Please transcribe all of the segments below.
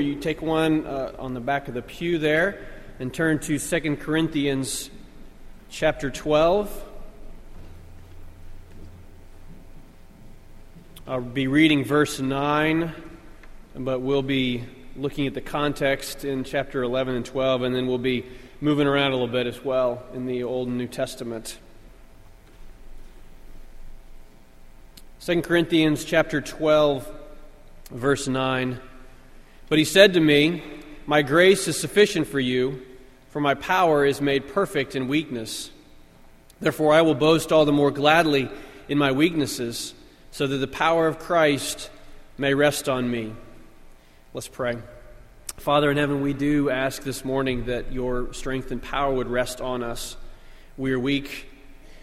you take one uh, on the back of the pew there and turn to 2 Corinthians chapter 12. I'll be reading verse 9, but we'll be looking at the context in chapter 11 and 12, and then we'll be moving around a little bit as well in the Old and New Testament. 2 Corinthians chapter 12, verse 9. But he said to me, My grace is sufficient for you, for my power is made perfect in weakness. Therefore, I will boast all the more gladly in my weaknesses, so that the power of Christ may rest on me. Let's pray. Father in heaven, we do ask this morning that your strength and power would rest on us. We are weak,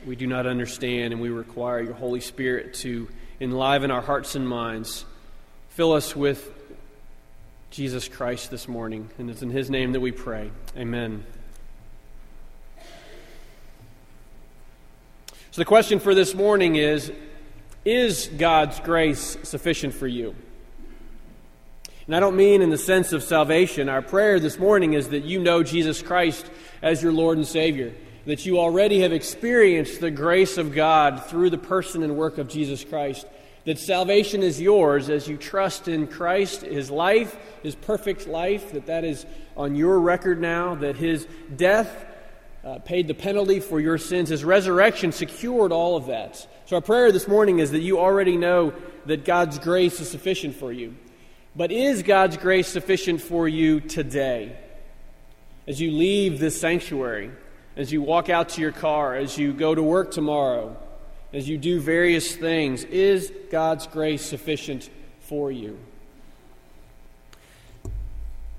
we do not understand, and we require your Holy Spirit to enliven our hearts and minds. Fill us with Jesus Christ this morning. And it's in His name that we pray. Amen. So, the question for this morning is Is God's grace sufficient for you? And I don't mean in the sense of salvation. Our prayer this morning is that you know Jesus Christ as your Lord and Savior, that you already have experienced the grace of God through the person and work of Jesus Christ that salvation is yours as you trust in Christ, his life, his perfect life, that that is on your record now, that his death uh, paid the penalty for your sins, his resurrection secured all of that. So, our prayer this morning is that you already know that God's grace is sufficient for you. But is God's grace sufficient for you today? As you leave this sanctuary, as you walk out to your car, as you go to work tomorrow, as you do various things, is God's grace sufficient for you?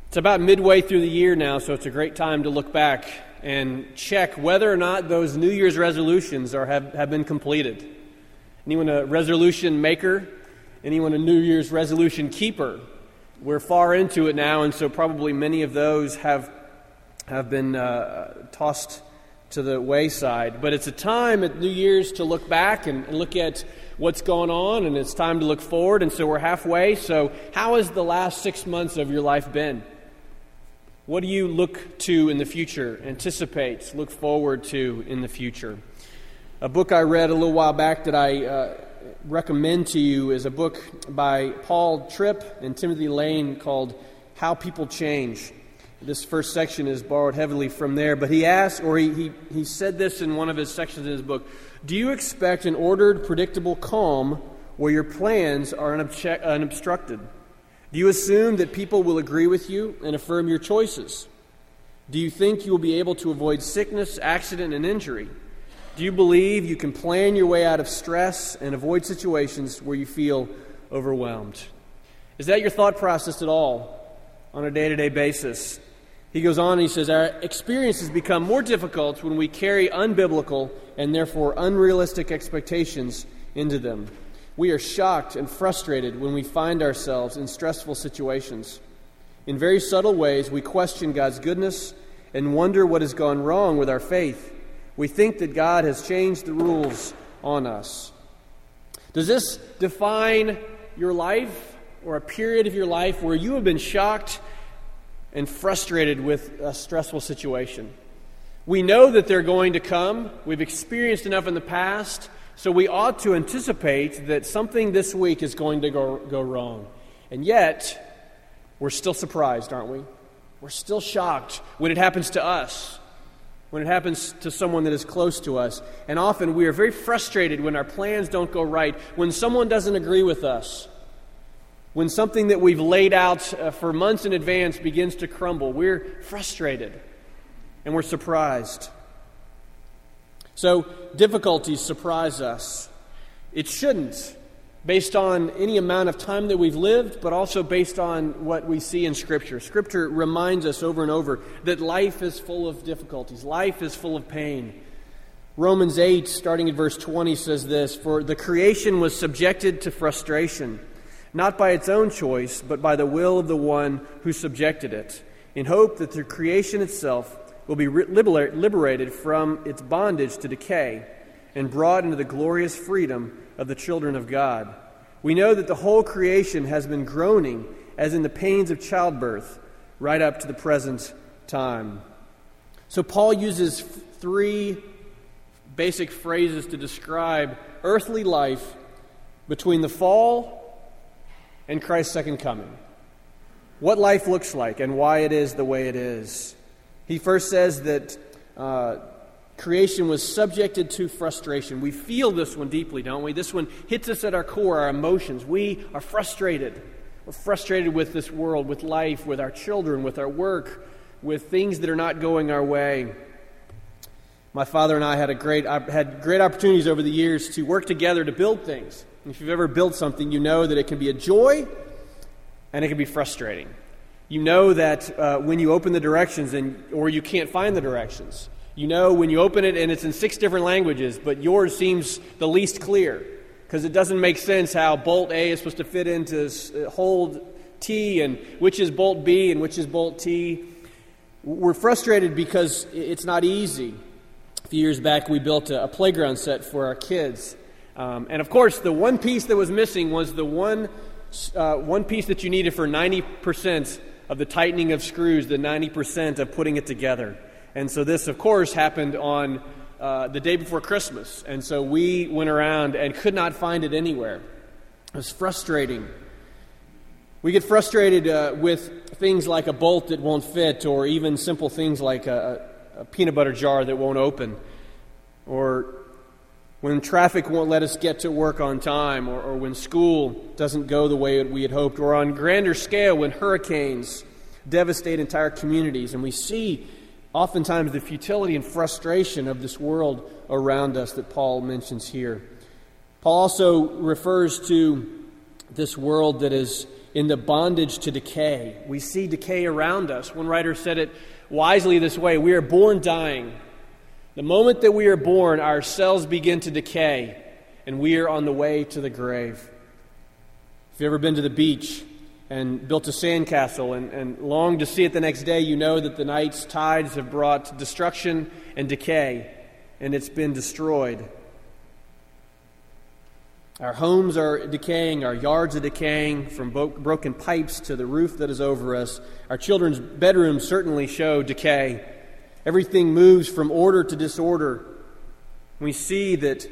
It's about midway through the year now, so it's a great time to look back and check whether or not those New Year's resolutions are, have, have been completed. Anyone a resolution maker? Anyone a New Year's resolution keeper? We're far into it now, and so probably many of those have, have been uh, tossed to the wayside. But it's a time at New Year's to look back and, and look at what's going on, and it's time to look forward. And so we're halfway. So, how has the last six months of your life been? What do you look to in the future, anticipate, look forward to in the future? A book I read a little while back that I uh, recommend to you is a book by Paul Tripp and Timothy Lane called How People Change. This first section is borrowed heavily from there, but he asked, or he, he, he said this in one of his sections in his book Do you expect an ordered, predictable calm where your plans are unobstructed? Do you assume that people will agree with you and affirm your choices? Do you think you will be able to avoid sickness, accident, and injury? Do you believe you can plan your way out of stress and avoid situations where you feel overwhelmed? Is that your thought process at all on a day to day basis? He goes on and he says, Our experiences become more difficult when we carry unbiblical and therefore unrealistic expectations into them. We are shocked and frustrated when we find ourselves in stressful situations. In very subtle ways, we question God's goodness and wonder what has gone wrong with our faith. We think that God has changed the rules on us. Does this define your life or a period of your life where you have been shocked and frustrated with a stressful situation. We know that they're going to come. We've experienced enough in the past, so we ought to anticipate that something this week is going to go, go wrong. And yet, we're still surprised, aren't we? We're still shocked when it happens to us, when it happens to someone that is close to us. And often we are very frustrated when our plans don't go right, when someone doesn't agree with us. When something that we've laid out uh, for months in advance begins to crumble, we're frustrated and we're surprised. So, difficulties surprise us. It shouldn't, based on any amount of time that we've lived, but also based on what we see in Scripture. Scripture reminds us over and over that life is full of difficulties, life is full of pain. Romans 8, starting at verse 20, says this For the creation was subjected to frustration not by its own choice, but by the will of the one who subjected it, in hope that the creation itself will be liberated from its bondage to decay and brought into the glorious freedom of the children of God. We know that the whole creation has been groaning as in the pains of childbirth, right up to the present time. So, Paul uses three basic phrases to describe earthly life between the fall and Christ's second coming. What life looks like and why it is the way it is. He first says that uh, creation was subjected to frustration. We feel this one deeply, don't we? This one hits us at our core, our emotions. We are frustrated. We're frustrated with this world, with life, with our children, with our work, with things that are not going our way. My father and I had a great had great opportunities over the years to work together to build things. If you've ever built something, you know that it can be a joy and it can be frustrating. You know that uh, when you open the directions and or you can't find the directions. You know when you open it and it's in six different languages, but yours seems the least clear because it doesn't make sense how bolt A is supposed to fit into uh, hold T and which is bolt B and which is bolt T. We're frustrated because it's not easy. Few years back, we built a, a playground set for our kids. Um, and of course, the one piece that was missing was the one, uh, one piece that you needed for 90% of the tightening of screws, the 90% of putting it together. And so this, of course, happened on uh, the day before Christmas. And so we went around and could not find it anywhere. It was frustrating. We get frustrated uh, with things like a bolt that won't fit, or even simple things like a, a peanut butter jar that won't open, or when traffic won't let us get to work on time, or, or when school doesn't go the way we had hoped, or on grander scale when hurricanes devastate entire communities, and we see oftentimes the futility and frustration of this world around us that Paul mentions here. Paul also refers to this world that is in the bondage to decay. We see decay around us. One writer said it wisely this way We are born dying. The moment that we are born, our cells begin to decay, and we are on the way to the grave. If you've ever been to the beach and built a sandcastle and, and longed to see it the next day, you know that the night's tides have brought destruction and decay, and it's been destroyed. Our homes are decaying, our yards are decaying, from bo- broken pipes to the roof that is over us. Our children's bedrooms certainly show decay. Everything moves from order to disorder. We see that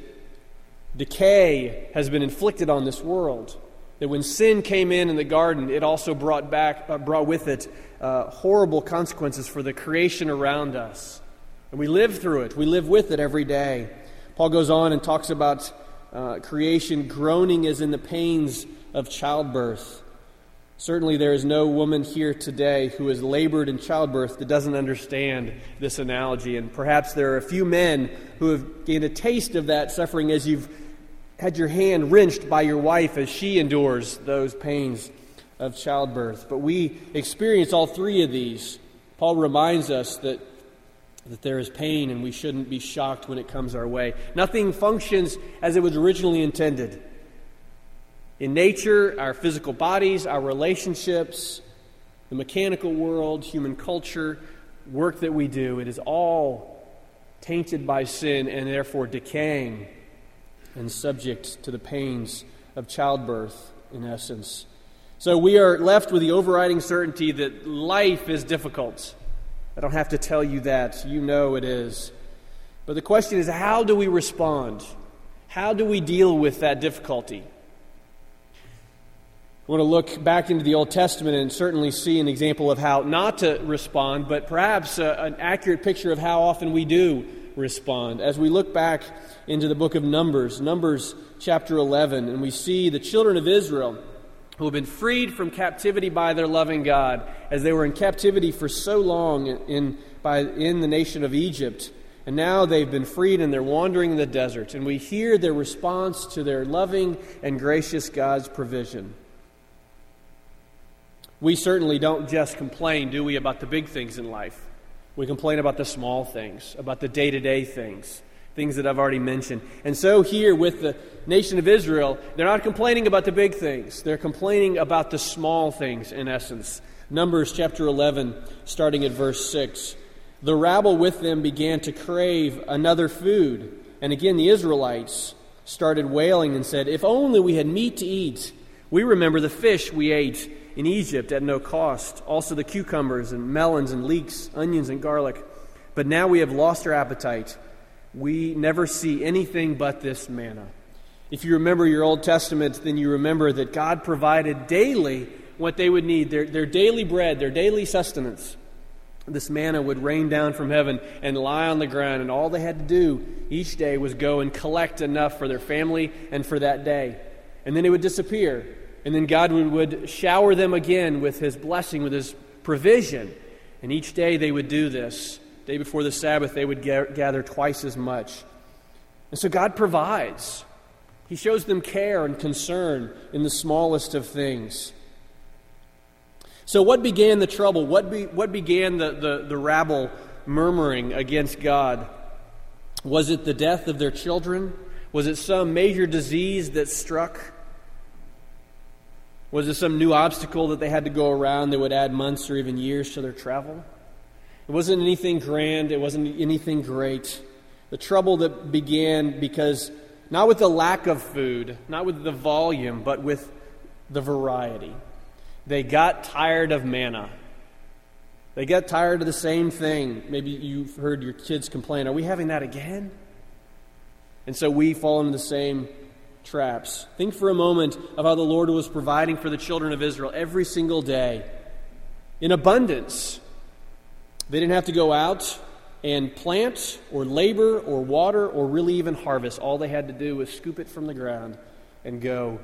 decay has been inflicted on this world. That when sin came in in the garden, it also brought back, uh, brought with it uh, horrible consequences for the creation around us. And we live through it. We live with it every day. Paul goes on and talks about uh, creation groaning as in the pains of childbirth. Certainly, there is no woman here today who has labored in childbirth that doesn't understand this analogy. And perhaps there are a few men who have gained a taste of that suffering as you've had your hand wrenched by your wife as she endures those pains of childbirth. But we experience all three of these. Paul reminds us that, that there is pain and we shouldn't be shocked when it comes our way. Nothing functions as it was originally intended in nature, our physical bodies, our relationships, the mechanical world, human culture, work that we do, it is all tainted by sin and therefore decaying and subject to the pains of childbirth, in essence. So we are left with the overriding certainty that life is difficult. I don't have to tell you that. You know it is. But the question is how do we respond? How do we deal with that difficulty? I want to look back into the Old Testament and certainly see an example of how not to respond, but perhaps a, an accurate picture of how often we do respond. As we look back into the book of Numbers, Numbers chapter 11, and we see the children of Israel who have been freed from captivity by their loving God, as they were in captivity for so long in, by, in the nation of Egypt. And now they've been freed and they're wandering in the desert. And we hear their response to their loving and gracious God's provision. We certainly don't just complain, do we, about the big things in life. We complain about the small things, about the day to day things, things that I've already mentioned. And so, here with the nation of Israel, they're not complaining about the big things, they're complaining about the small things, in essence. Numbers chapter 11, starting at verse 6. The rabble with them began to crave another food. And again, the Israelites started wailing and said, If only we had meat to eat. We remember the fish we ate in Egypt at no cost, also the cucumbers and melons and leeks, onions and garlic. But now we have lost our appetite. We never see anything but this manna. If you remember your Old Testament, then you remember that God provided daily what they would need their, their daily bread, their daily sustenance. This manna would rain down from heaven and lie on the ground, and all they had to do each day was go and collect enough for their family and for that day. And then it would disappear. And then God would, would shower them again with His blessing, with His provision. And each day they would do this. Day before the Sabbath, they would gather twice as much. And so God provides. He shows them care and concern in the smallest of things. So, what began the trouble? What, be, what began the, the, the rabble murmuring against God? Was it the death of their children? Was it some major disease that struck? Was it some new obstacle that they had to go around that would add months or even years to their travel? It wasn't anything grand, it wasn't anything great. The trouble that began because not with the lack of food, not with the volume, but with the variety. They got tired of manna. They got tired of the same thing. Maybe you've heard your kids complain, Are we having that again? And so we fall into the same traps. Think for a moment of how the Lord was providing for the children of Israel every single day in abundance. They didn't have to go out and plant or labor or water or really even harvest. All they had to do was scoop it from the ground and go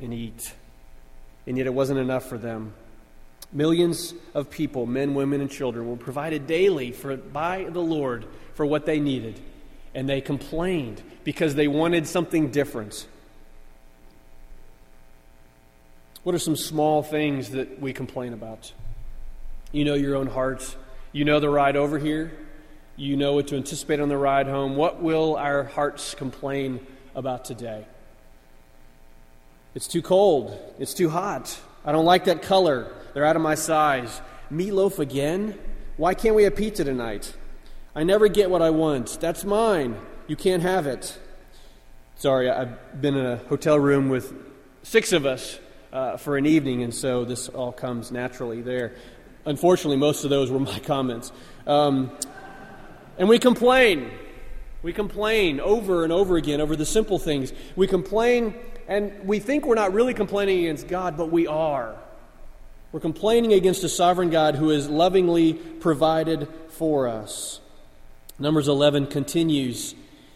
and eat. And yet it wasn't enough for them. Millions of people, men, women, and children, were provided daily for, by the Lord for what they needed. And they complained because they wanted something different. What are some small things that we complain about? You know your own hearts you know the ride over here. You know what to anticipate on the ride home. What will our hearts complain about today? It's too cold. It's too hot. I don't like that color. They're out of my size. Meatloaf again? Why can't we have pizza tonight? I never get what I want. That's mine. You can't have it. Sorry, I've been in a hotel room with six of us uh, for an evening, and so this all comes naturally there. Unfortunately, most of those were my comments. Um, and we complain. We complain over and over again over the simple things. We complain, and we think we're not really complaining against God, but we are. We're complaining against a sovereign God who has lovingly provided for us. Numbers 11 continues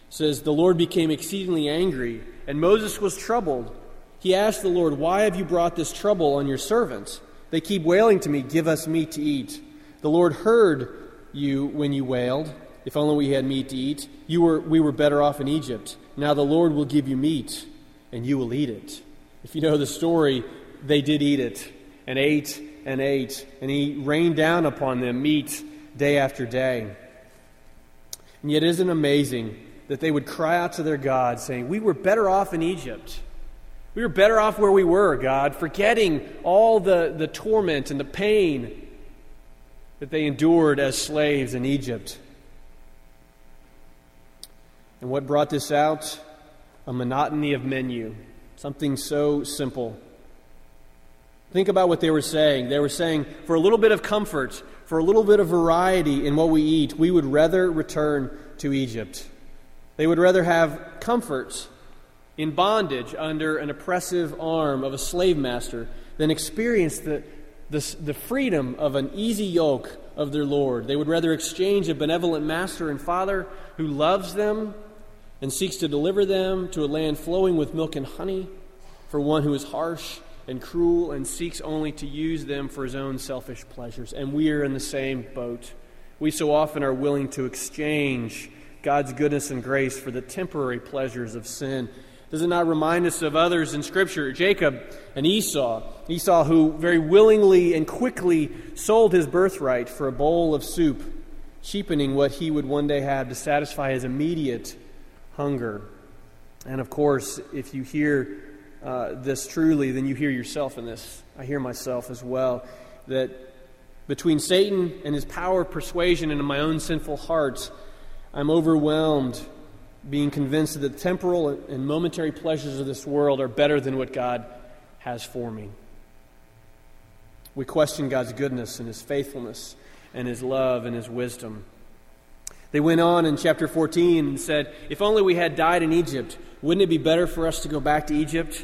says the Lord became exceedingly angry and Moses was troubled. He asked the Lord, "Why have you brought this trouble on your servant?" They keep wailing to me, Give us meat to eat. The Lord heard you when you wailed. If only we had meat to eat. You were, we were better off in Egypt. Now the Lord will give you meat, and you will eat it. If you know the story, they did eat it, and ate and ate, and he rained down upon them meat day after day. And yet, isn't it amazing that they would cry out to their God, saying, We were better off in Egypt. We were better off where we were, God, forgetting all the, the torment and the pain that they endured as slaves in Egypt. And what brought this out? A monotony of menu, something so simple. Think about what they were saying. They were saying, for a little bit of comfort, for a little bit of variety in what we eat, we would rather return to Egypt. They would rather have comfort in bondage under an oppressive arm of a slave master than experience the, the, the, freedom of an easy yoke of their Lord. They would rather exchange a benevolent master and father who loves them and seeks to deliver them to a land flowing with milk and honey for one who is harsh and cruel and seeks only to use them for his own selfish pleasures. And we are in the same boat. We so often are willing to exchange God's goodness and grace for the temporary pleasures of sin does it not remind us of others in Scripture? Jacob and Esau. Esau, who very willingly and quickly sold his birthright for a bowl of soup, cheapening what he would one day have to satisfy his immediate hunger. And of course, if you hear uh, this truly, then you hear yourself in this. I hear myself as well. That between Satan and his power of persuasion and my own sinful heart, I'm overwhelmed being convinced that the temporal and momentary pleasures of this world are better than what God has for me. We question God's goodness and His faithfulness and His love and His wisdom. They went on in chapter 14 and said, If only we had died in Egypt, wouldn't it be better for us to go back to Egypt?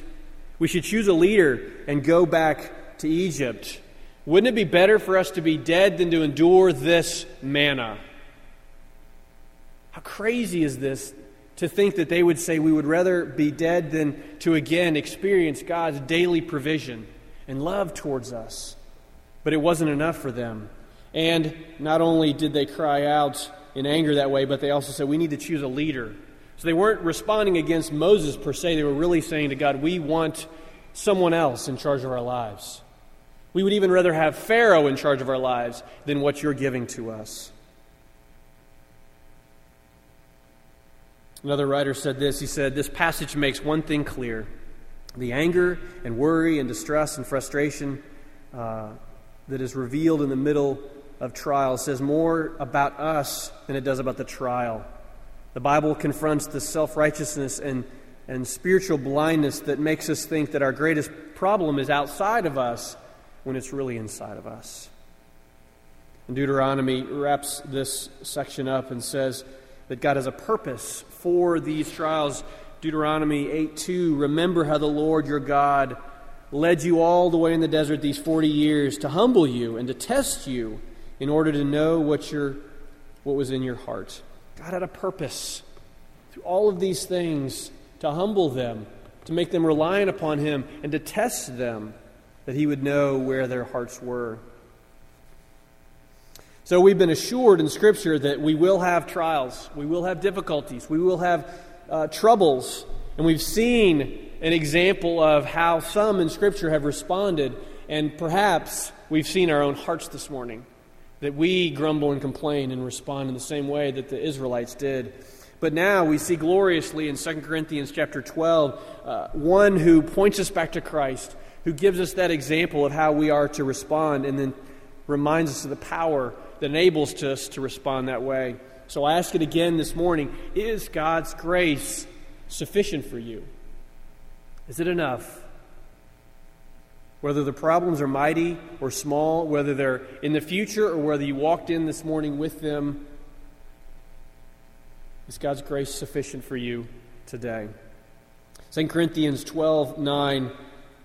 We should choose a leader and go back to Egypt. Wouldn't it be better for us to be dead than to endure this manna? How crazy is this to think that they would say we would rather be dead than to again experience God's daily provision and love towards us? But it wasn't enough for them. And not only did they cry out in anger that way, but they also said, we need to choose a leader. So they weren't responding against Moses per se. They were really saying to God, we want someone else in charge of our lives. We would even rather have Pharaoh in charge of our lives than what you're giving to us. Another writer said this. He said, This passage makes one thing clear the anger and worry and distress and frustration uh, that is revealed in the middle of trial says more about us than it does about the trial. The Bible confronts the self righteousness and, and spiritual blindness that makes us think that our greatest problem is outside of us when it's really inside of us. And Deuteronomy wraps this section up and says that God has a purpose for these trials. Deuteronomy 8 2 Remember how the Lord your God led you all the way in the desert these 40 years to humble you and to test you in order to know what, your, what was in your heart. God had a purpose through all of these things to humble them, to make them reliant upon Him, and to test them that He would know where their hearts were. So we've been assured in Scripture that we will have trials, we will have difficulties, we will have uh, troubles, and we've seen an example of how some in Scripture have responded, and perhaps we've seen our own hearts this morning that we grumble and complain and respond in the same way that the Israelites did. But now we see gloriously in 2 Corinthians chapter 12 uh, one who points us back to Christ, who gives us that example of how we are to respond, and then reminds us of the power that enables us to respond that way. So I ask it again this morning Is God's grace sufficient for you? Is it enough? Whether the problems are mighty or small, whether they're in the future or whether you walked in this morning with them, is God's grace sufficient for you today? 2 Corinthians 12 9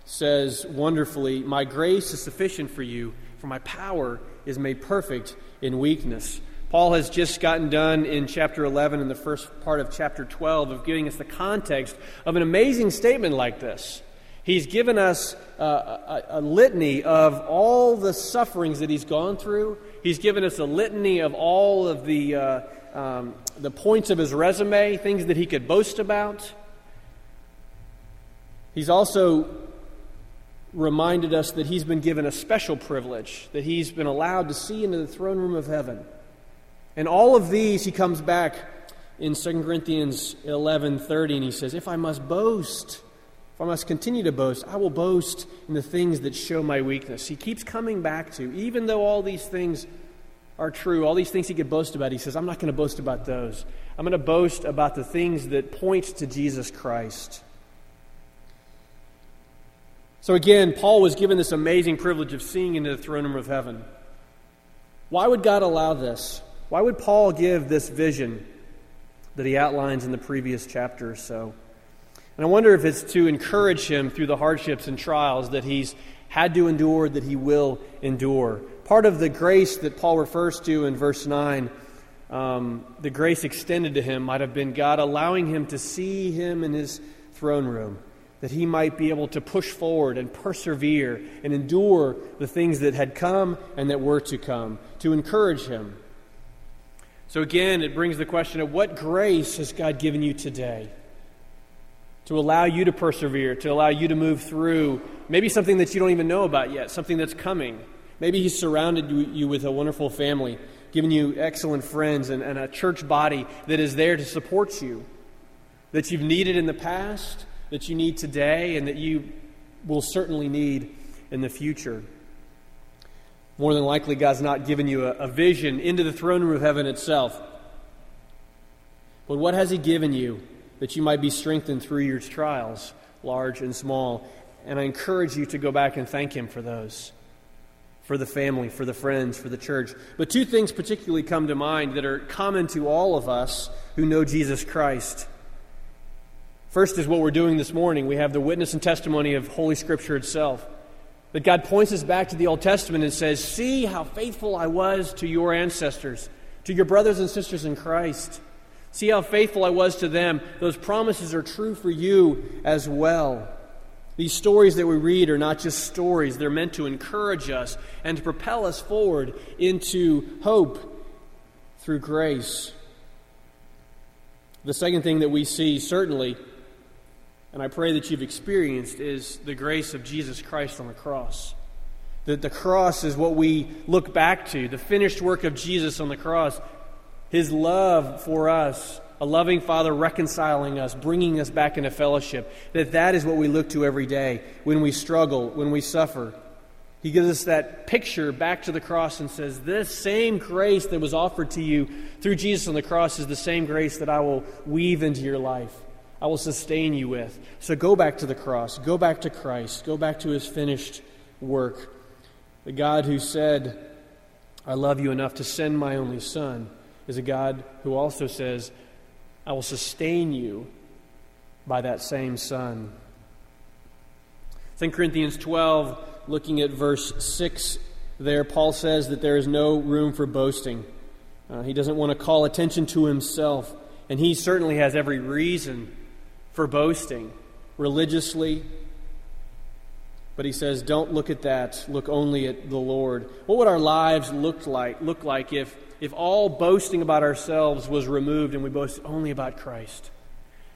says wonderfully, My grace is sufficient for you, for my power is made perfect in weakness. Paul has just gotten done in chapter 11 and the first part of chapter 12 of giving us the context of an amazing statement like this. He's given us a, a, a, litany of all the sufferings that he's gone through. He's given us a litany of all of the, uh, um, the points of his resume, things that he could boast about. He's also reminded us that he's been given a special privilege, that he's been allowed to see into the throne room of heaven. And all of these, he comes back in 2 Corinthians 11:30 and he says, "If I must boast, if I must continue to boast, I will boast in the things that show my weakness. He keeps coming back to, even though all these things are true, all these things he could boast about, he says, I'm not going to boast about those. I'm going to boast about the things that point to Jesus Christ. So again, Paul was given this amazing privilege of seeing into the throne room of heaven. Why would God allow this? Why would Paul give this vision that he outlines in the previous chapter or so? And I wonder if it's to encourage him through the hardships and trials that he's had to endure, that he will endure. Part of the grace that Paul refers to in verse 9, um, the grace extended to him, might have been God allowing him to see him in his throne room, that he might be able to push forward and persevere and endure the things that had come and that were to come, to encourage him. So again, it brings the question of what grace has God given you today? to allow you to persevere, to allow you to move through maybe something that you don't even know about yet, something that's coming. Maybe He's surrounded you with a wonderful family, given you excellent friends and, and a church body that is there to support you, that you've needed in the past, that you need today, and that you will certainly need in the future. More than likely, God's not given you a, a vision into the throne room of heaven itself. But what has He given you? that you might be strengthened through your trials, large and small. And I encourage you to go back and thank Him for those. for the family, for the friends, for the church. But two things particularly come to mind that are common to all of us who know Jesus Christ. First is what we're doing this morning. We have the witness and testimony of Holy Scripture itself. That God points us back to the Old Testament and says, See how faithful I was to your ancestors, to your brothers and sisters in Christ. See how faithful I was to them. Those promises are true for you as well. These stories that we read are not just stories, they're meant to encourage us and to propel us forward into hope through grace. The second thing that we see, certainly, and I pray that you've experienced, is the grace of Jesus Christ on the cross. That the cross is what we look back to, the finished work of Jesus on the cross, his love for us a loving Father reconciling us, bringing us back into fellowship, that that is what we look to every day when we struggle, when we suffer. He gives us that picture back to the cross and says, This same grace that was offered to you through Jesus on the cross is the same grace that I will weave into your life. I will sustain you with. So go back to the cross. Go back to Christ. Go back to his finished work. The God who said, I love you enough to send my only Son, is a God who also says, I will sustain you by that same Son. 2 Corinthians 12, looking at verse 6 there, Paul says that there is no room for boasting. Uh, he doesn't want to call attention to himself, and he certainly has every reason for boasting religiously. But he says, don't look at that. Look only at the Lord. What would our lives look like, look like if if all boasting about ourselves was removed and we boast only about Christ?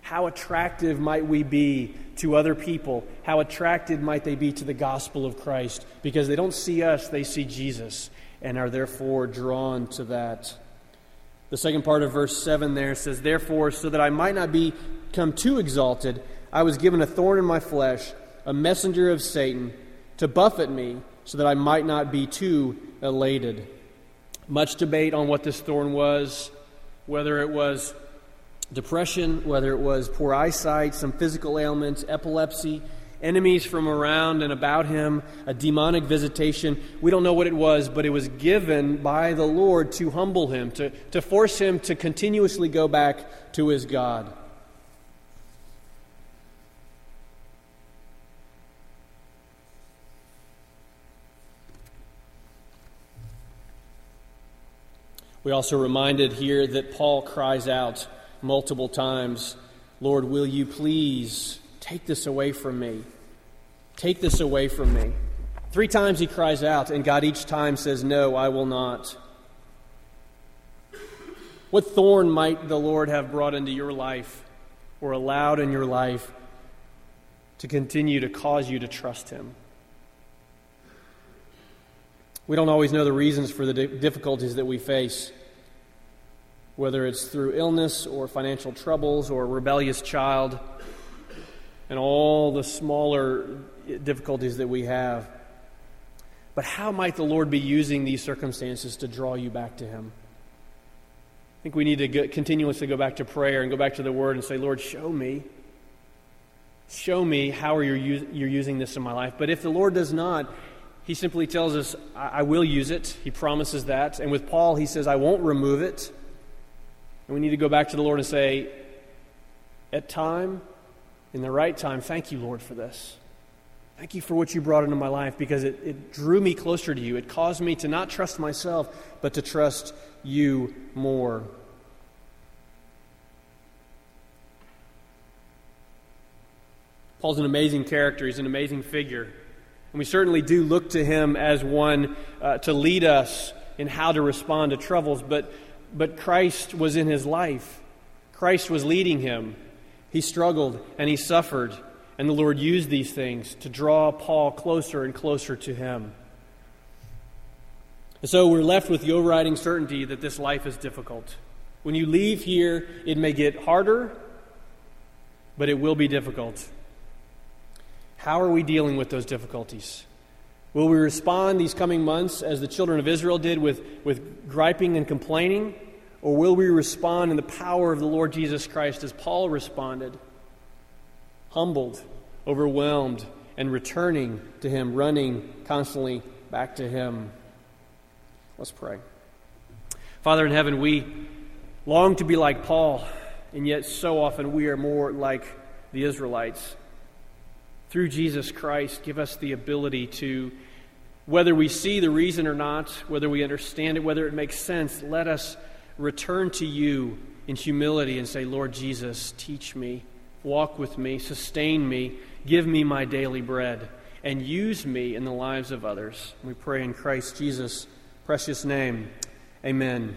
How attractive might we be to other people? How attracted might they be to the gospel of Christ? Because they don't see us, they see Jesus and are therefore drawn to that. The second part of verse 7 there says, Therefore, so that I might not become too exalted, I was given a thorn in my flesh, a messenger of Satan, to buffet me, so that I might not be too elated. Much debate on what this thorn was, whether it was depression, whether it was poor eyesight, some physical ailments, epilepsy, enemies from around and about him, a demonic visitation. We don't know what it was, but it was given by the Lord to humble him, to, to force him to continuously go back to his God. We also reminded here that Paul cries out multiple times, Lord, will you please take this away from me? Take this away from me. Three times he cries out, and God each time says, No, I will not. What thorn might the Lord have brought into your life or allowed in your life to continue to cause you to trust Him? We don't always know the reasons for the difficulties that we face, whether it's through illness or financial troubles or a rebellious child, and all the smaller difficulties that we have. But how might the Lord be using these circumstances to draw you back to Him? I think we need to go, continuously go back to prayer and go back to the Word and say, Lord, show me. Show me how you're, you're using this in my life. But if the Lord does not, he simply tells us, I, I will use it. He promises that. And with Paul, he says, I won't remove it. And we need to go back to the Lord and say, at time, in the right time, thank you, Lord, for this. Thank you for what you brought into my life because it, it drew me closer to you. It caused me to not trust myself, but to trust you more. Paul's an amazing character, he's an amazing figure. And we certainly do look to him as one uh, to lead us in how to respond to troubles, but, but Christ was in his life. Christ was leading him. He struggled and he suffered, and the Lord used these things to draw Paul closer and closer to him. And so we're left with the overriding certainty that this life is difficult. When you leave here, it may get harder, but it will be difficult. How are we dealing with those difficulties? Will we respond these coming months as the children of Israel did with, with griping and complaining? Or will we respond in the power of the Lord Jesus Christ as Paul responded? Humbled, overwhelmed, and returning to Him, running constantly back to Him. Let's pray. Father in heaven, we long to be like Paul, and yet so often we are more like the Israelites. Through Jesus Christ, give us the ability to, whether we see the reason or not, whether we understand it, whether it makes sense, let us return to you in humility and say, Lord Jesus, teach me, walk with me, sustain me, give me my daily bread, and use me in the lives of others. We pray in Christ Jesus' precious name. Amen.